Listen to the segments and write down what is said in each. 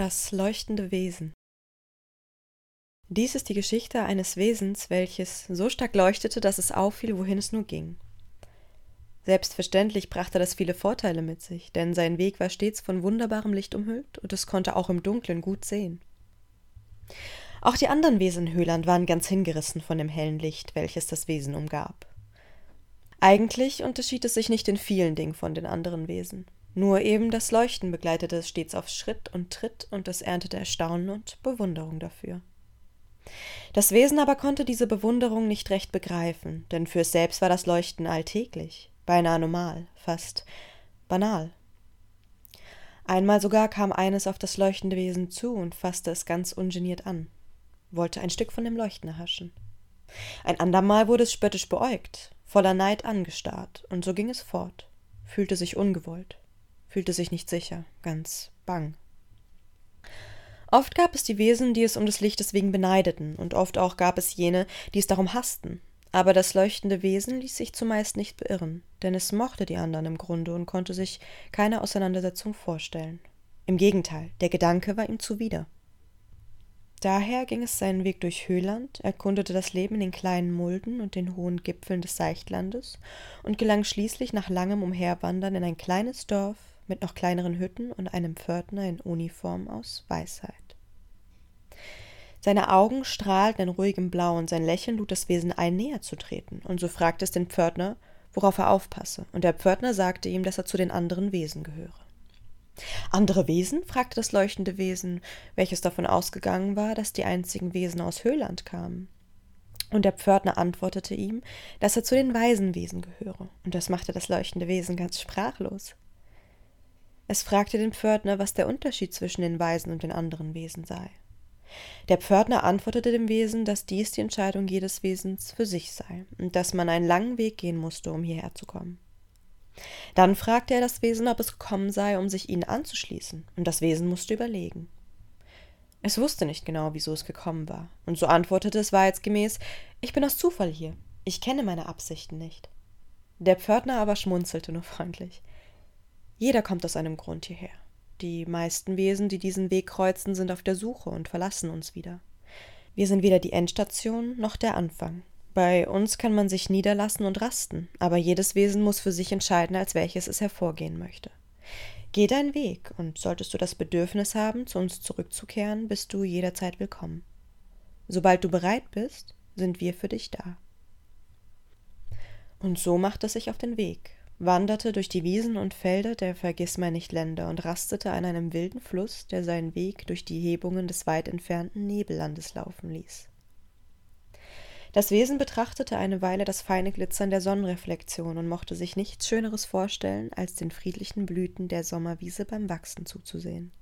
Das leuchtende Wesen Dies ist die Geschichte eines Wesens, welches so stark leuchtete, dass es auffiel, wohin es nur ging. Selbstverständlich brachte das viele Vorteile mit sich, denn sein Weg war stets von wunderbarem Licht umhüllt und es konnte auch im Dunklen gut sehen. Auch die anderen Wesen in Höhland waren ganz hingerissen von dem hellen Licht, welches das Wesen umgab. Eigentlich unterschied es sich nicht in vielen Dingen von den anderen Wesen. Nur eben das Leuchten begleitete es stets auf Schritt und Tritt und es erntete Erstaunen und Bewunderung dafür. Das Wesen aber konnte diese Bewunderung nicht recht begreifen, denn für es selbst war das Leuchten alltäglich, beinahe normal, fast banal. Einmal sogar kam eines auf das leuchtende Wesen zu und fasste es ganz ungeniert an, wollte ein Stück von dem Leuchten erhaschen. Ein andermal wurde es spöttisch beäugt, voller Neid angestarrt, und so ging es fort, fühlte sich ungewollt, fühlte sich nicht sicher, ganz bang. Oft gab es die Wesen, die es um des Lichtes wegen beneideten, und oft auch gab es jene, die es darum hassten. Aber das leuchtende Wesen ließ sich zumeist nicht beirren, denn es mochte die anderen im Grunde und konnte sich keine Auseinandersetzung vorstellen. Im Gegenteil, der Gedanke war ihm zuwider. Daher ging es seinen Weg durch Höhland, erkundete das Leben in den kleinen Mulden und den hohen Gipfeln des Seichtlandes und gelang schließlich nach langem Umherwandern in ein kleines Dorf mit noch kleineren Hütten und einem Pförtner in Uniform aus Weisheit. Seine Augen strahlten in ruhigem Blau und sein Lächeln lud das Wesen ein, näher zu treten, und so fragte es den Pförtner, worauf er aufpasse, und der Pförtner sagte ihm, dass er zu den anderen Wesen gehöre. Andere Wesen? fragte das leuchtende Wesen, welches davon ausgegangen war, dass die einzigen Wesen aus Höhland kamen. Und der Pförtner antwortete ihm, dass er zu den Waisenwesen gehöre, und das machte das leuchtende Wesen ganz sprachlos. Es fragte den Pförtner, was der Unterschied zwischen den Weisen und den anderen Wesen sei. Der Pförtner antwortete dem Wesen, dass dies die Entscheidung jedes Wesens für sich sei und dass man einen langen Weg gehen musste, um hierher zu kommen. Dann fragte er das Wesen, ob es gekommen sei, um sich ihnen anzuschließen, und das Wesen musste überlegen. Es wusste nicht genau, wieso es gekommen war, und so antwortete es wahrheitsgemäß Ich bin aus Zufall hier, ich kenne meine Absichten nicht. Der Pförtner aber schmunzelte nur freundlich. Jeder kommt aus einem Grund hierher. Die meisten Wesen, die diesen Weg kreuzen, sind auf der Suche und verlassen uns wieder. Wir sind weder die Endstation noch der Anfang. Bei uns kann man sich niederlassen und rasten, aber jedes Wesen muss für sich entscheiden, als welches es hervorgehen möchte. Geh deinen Weg, und solltest du das Bedürfnis haben, zu uns zurückzukehren, bist du jederzeit willkommen. Sobald du bereit bist, sind wir für dich da. Und so macht es sich auf den Weg, wanderte durch die Wiesen und Felder der Vergissmeinnicht-Länder und rastete an einem wilden Fluss, der seinen Weg durch die Hebungen des weit entfernten Nebellandes laufen ließ. Das Wesen betrachtete eine Weile das feine Glitzern der Sonnenreflexion und mochte sich nichts Schöneres vorstellen, als den friedlichen Blüten der Sommerwiese beim Wachsen zuzusehen.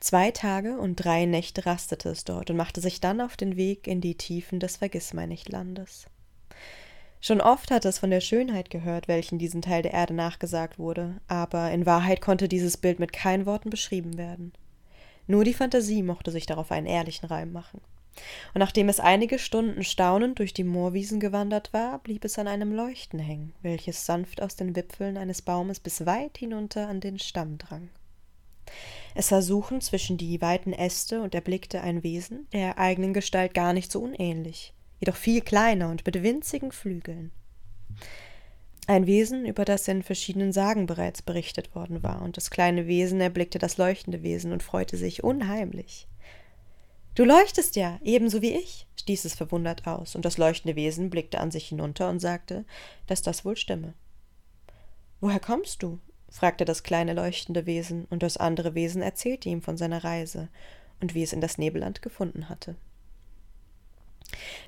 Zwei Tage und drei Nächte rastete es dort und machte sich dann auf den Weg in die Tiefen des Vergissmeinnichtlandes. Schon oft hatte es von der Schönheit gehört, welchen diesem Teil der Erde nachgesagt wurde, aber in Wahrheit konnte dieses Bild mit keinen Worten beschrieben werden. Nur die Fantasie mochte sich darauf einen ehrlichen Reim machen. Und nachdem es einige Stunden staunend durch die Moorwiesen gewandert war, blieb es an einem Leuchten hängen, welches sanft aus den Wipfeln eines Baumes bis weit hinunter an den Stamm drang. Es sah suchend zwischen die weiten Äste und erblickte ein Wesen, der eigenen Gestalt gar nicht so unähnlich, jedoch viel kleiner und mit winzigen Flügeln. Ein Wesen, über das in verschiedenen Sagen bereits berichtet worden war, und das kleine Wesen erblickte das leuchtende Wesen und freute sich unheimlich. Du leuchtest ja, ebenso wie ich, stieß es verwundert aus, und das leuchtende Wesen blickte an sich hinunter und sagte, dass das wohl stimme. Woher kommst du? fragte das kleine leuchtende Wesen, und das andere Wesen erzählte ihm von seiner Reise und wie es in das Nebelland gefunden hatte.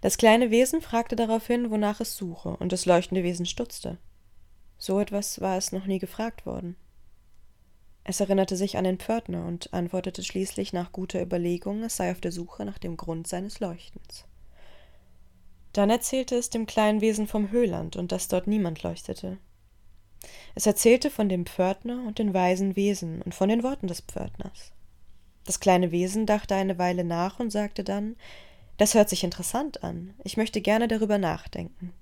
Das kleine Wesen fragte daraufhin, wonach es suche, und das leuchtende Wesen stutzte. So etwas war es noch nie gefragt worden. Es erinnerte sich an den Pförtner und antwortete schließlich nach guter Überlegung, es sei auf der Suche nach dem Grund seines Leuchtens. Dann erzählte es dem kleinen Wesen vom Höhland und dass dort niemand leuchtete. Es erzählte von dem Pförtner und den weisen Wesen und von den Worten des Pförtners. Das kleine Wesen dachte eine Weile nach und sagte dann Das hört sich interessant an. Ich möchte gerne darüber nachdenken.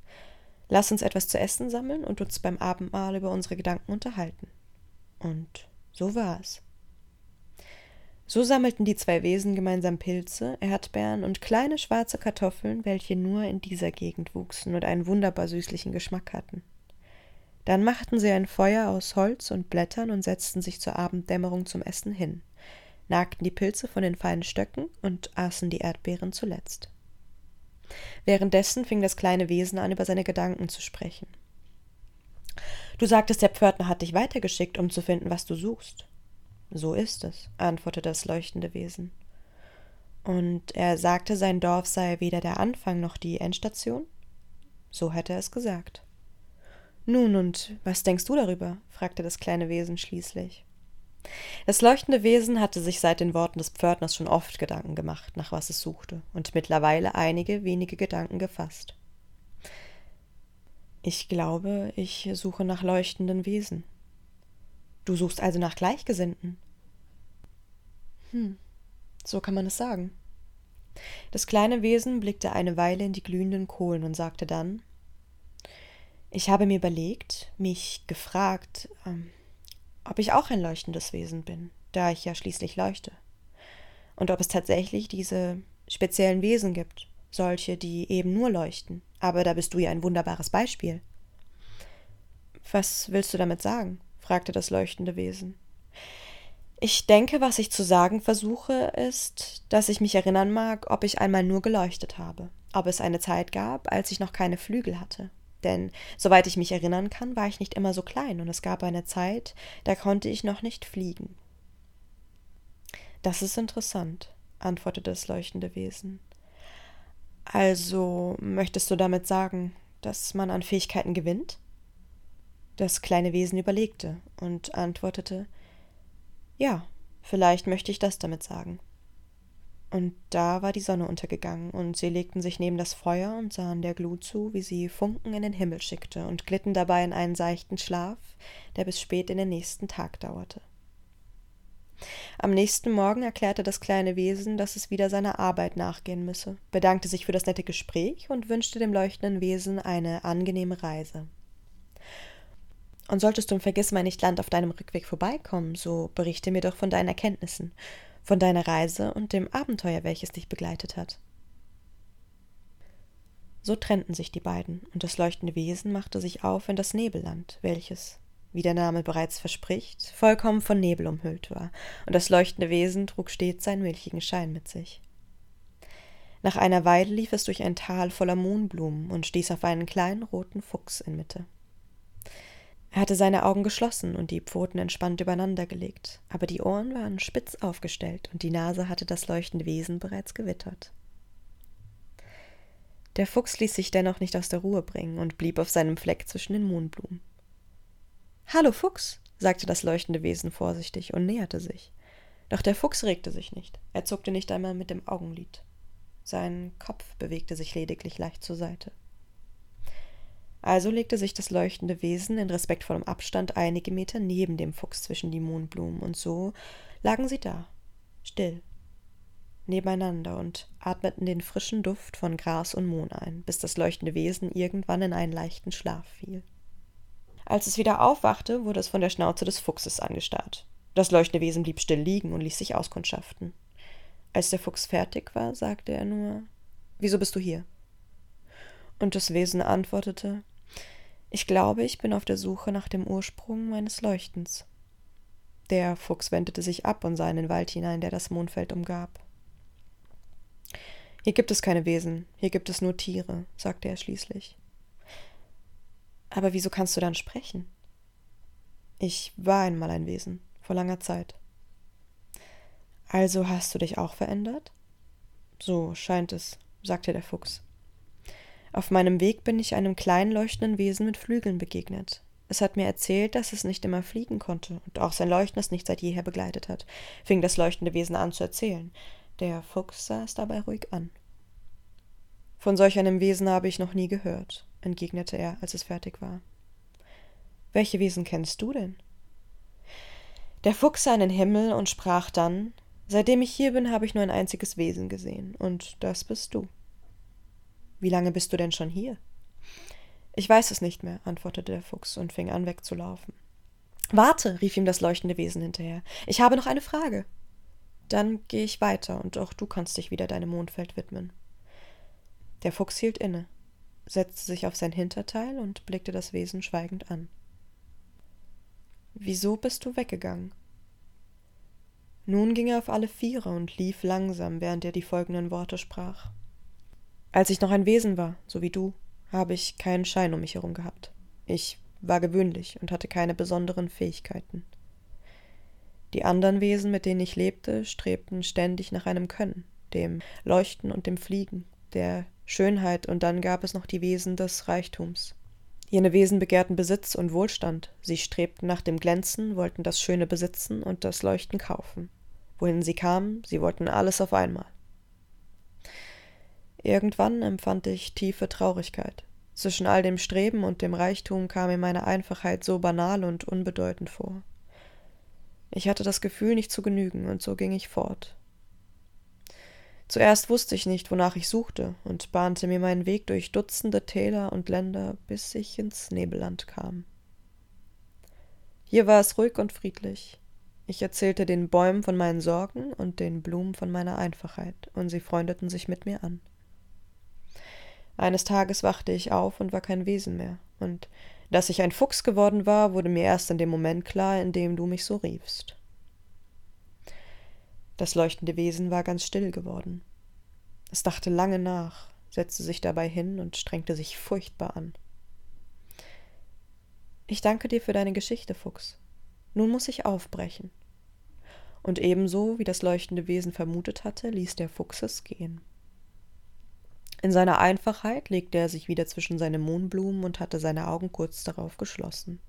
Lass uns etwas zu essen sammeln und uns beim Abendmahl über unsere Gedanken unterhalten. Und So war es. So sammelten die zwei Wesen gemeinsam Pilze, Erdbeeren und kleine schwarze Kartoffeln, welche nur in dieser Gegend wuchsen und einen wunderbar süßlichen Geschmack hatten. Dann machten sie ein Feuer aus Holz und Blättern und setzten sich zur Abenddämmerung zum Essen hin, nagten die Pilze von den feinen Stöcken und aßen die Erdbeeren zuletzt. Währenddessen fing das kleine Wesen an, über seine Gedanken zu sprechen. Du sagtest, der Pförtner hat dich weitergeschickt, um zu finden, was du suchst. So ist es, antwortete das leuchtende Wesen. Und er sagte, sein Dorf sei weder der Anfang noch die Endstation? So hätte er es gesagt. Nun, und was denkst du darüber? fragte das kleine Wesen schließlich. Das leuchtende Wesen hatte sich seit den Worten des Pförtners schon oft Gedanken gemacht, nach was es suchte, und mittlerweile einige wenige Gedanken gefasst. Ich glaube, ich suche nach leuchtenden Wesen, Du suchst also nach Gleichgesinnten. Hm, so kann man es sagen. Das kleine Wesen blickte eine Weile in die glühenden Kohlen und sagte dann Ich habe mir überlegt, mich gefragt, ähm, ob ich auch ein leuchtendes Wesen bin, da ich ja schließlich leuchte. Und ob es tatsächlich diese speziellen Wesen gibt, solche, die eben nur leuchten. Aber da bist du ja ein wunderbares Beispiel. Was willst du damit sagen? fragte das leuchtende Wesen. Ich denke, was ich zu sagen versuche, ist, dass ich mich erinnern mag, ob ich einmal nur geleuchtet habe, ob es eine Zeit gab, als ich noch keine Flügel hatte. Denn, soweit ich mich erinnern kann, war ich nicht immer so klein, und es gab eine Zeit, da konnte ich noch nicht fliegen. Das ist interessant, antwortete das leuchtende Wesen. Also möchtest du damit sagen, dass man an Fähigkeiten gewinnt? Das kleine Wesen überlegte und antwortete Ja, vielleicht möchte ich das damit sagen. Und da war die Sonne untergegangen, und sie legten sich neben das Feuer und sahen der Glut zu, wie sie Funken in den Himmel schickte, und glitten dabei in einen seichten Schlaf, der bis spät in den nächsten Tag dauerte. Am nächsten Morgen erklärte das kleine Wesen, dass es wieder seiner Arbeit nachgehen müsse, bedankte sich für das nette Gespräch und wünschte dem leuchtenden Wesen eine angenehme Reise. Und solltest du im Vergissmeinnicht Land auf deinem Rückweg vorbeikommen, so berichte mir doch von deinen Erkenntnissen, von deiner Reise und dem Abenteuer, welches dich begleitet hat. So trennten sich die beiden, und das leuchtende Wesen machte sich auf in das Nebelland, welches, wie der Name bereits verspricht, vollkommen von Nebel umhüllt war, und das leuchtende Wesen trug stets seinen milchigen Schein mit sich. Nach einer Weile lief es durch ein Tal voller Mohnblumen und stieß auf einen kleinen roten Fuchs in Mitte. Er hatte seine Augen geschlossen und die Pfoten entspannt übereinander gelegt, aber die Ohren waren spitz aufgestellt und die Nase hatte das leuchtende Wesen bereits gewittert. Der Fuchs ließ sich dennoch nicht aus der Ruhe bringen und blieb auf seinem Fleck zwischen den Mohnblumen. Hallo Fuchs, sagte das leuchtende Wesen vorsichtig und näherte sich. Doch der Fuchs regte sich nicht, er zuckte nicht einmal mit dem Augenlid. Sein Kopf bewegte sich lediglich leicht zur Seite. Also legte sich das leuchtende Wesen in respektvollem Abstand einige Meter neben dem Fuchs zwischen die Mohnblumen, und so lagen sie da, still, nebeneinander und atmeten den frischen Duft von Gras und Mohn ein, bis das leuchtende Wesen irgendwann in einen leichten Schlaf fiel. Als es wieder aufwachte, wurde es von der Schnauze des Fuchses angestarrt. Das leuchtende Wesen blieb still liegen und ließ sich auskundschaften. Als der Fuchs fertig war, sagte er nur Wieso bist du hier? Und das Wesen antwortete Ich glaube, ich bin auf der Suche nach dem Ursprung meines Leuchtens. Der Fuchs wendete sich ab und sah in den Wald hinein, der das Mondfeld umgab. Hier gibt es keine Wesen, hier gibt es nur Tiere, sagte er schließlich. Aber wieso kannst du dann sprechen? Ich war einmal ein Wesen, vor langer Zeit. Also hast du dich auch verändert? So scheint es, sagte der Fuchs. Auf meinem Weg bin ich einem kleinen leuchtenden Wesen mit Flügeln begegnet. Es hat mir erzählt, dass es nicht immer fliegen konnte und auch sein Leuchten es nicht seit jeher begleitet hat, fing das leuchtende Wesen an zu erzählen. Der Fuchs sah es dabei ruhig an. Von solch einem Wesen habe ich noch nie gehört, entgegnete er, als es fertig war. Welche Wesen kennst du denn? Der Fuchs sah in den Himmel und sprach dann Seitdem ich hier bin, habe ich nur ein einziges Wesen gesehen, und das bist du. Wie lange bist du denn schon hier? Ich weiß es nicht mehr, antwortete der Fuchs und fing an wegzulaufen. Warte, rief ihm das leuchtende Wesen hinterher. Ich habe noch eine Frage. Dann gehe ich weiter, und auch du kannst dich wieder deinem Mondfeld widmen. Der Fuchs hielt inne, setzte sich auf sein Hinterteil und blickte das Wesen schweigend an. Wieso bist du weggegangen? Nun ging er auf alle Viere und lief langsam, während er die folgenden Worte sprach. Als ich noch ein Wesen war, so wie du, habe ich keinen Schein um mich herum gehabt. Ich war gewöhnlich und hatte keine besonderen Fähigkeiten. Die anderen Wesen, mit denen ich lebte, strebten ständig nach einem Können, dem Leuchten und dem Fliegen, der Schönheit, und dann gab es noch die Wesen des Reichtums. Jene Wesen begehrten Besitz und Wohlstand, sie strebten nach dem Glänzen, wollten das Schöne besitzen und das Leuchten kaufen. Wohin sie kamen, sie wollten alles auf einmal. Irgendwann empfand ich tiefe Traurigkeit. Zwischen all dem Streben und dem Reichtum kam mir meine Einfachheit so banal und unbedeutend vor. Ich hatte das Gefühl, nicht zu genügen, und so ging ich fort. Zuerst wusste ich nicht, wonach ich suchte, und bahnte mir meinen Weg durch Dutzende Täler und Länder, bis ich ins Nebelland kam. Hier war es ruhig und friedlich. Ich erzählte den Bäumen von meinen Sorgen und den Blumen von meiner Einfachheit, und sie freundeten sich mit mir an. Eines Tages wachte ich auf und war kein Wesen mehr, und dass ich ein Fuchs geworden war, wurde mir erst in dem Moment klar, in dem du mich so riefst. Das leuchtende Wesen war ganz still geworden. Es dachte lange nach, setzte sich dabei hin und strengte sich furchtbar an. Ich danke dir für deine Geschichte, Fuchs. Nun muss ich aufbrechen. Und ebenso, wie das leuchtende Wesen vermutet hatte, ließ der Fuchs es gehen. In seiner Einfachheit legte er sich wieder zwischen seine Mohnblumen und hatte seine Augen kurz darauf geschlossen.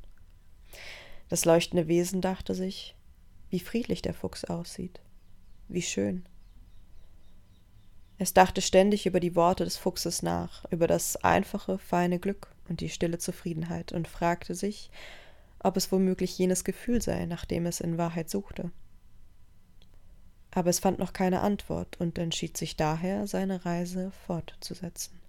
Das leuchtende Wesen dachte sich, wie friedlich der Fuchs aussieht, wie schön. Es dachte ständig über die Worte des Fuchses nach, über das einfache, feine Glück und die stille Zufriedenheit und fragte sich, ob es womöglich jenes Gefühl sei, nach dem es in Wahrheit suchte aber es fand noch keine Antwort und entschied sich daher, seine Reise fortzusetzen.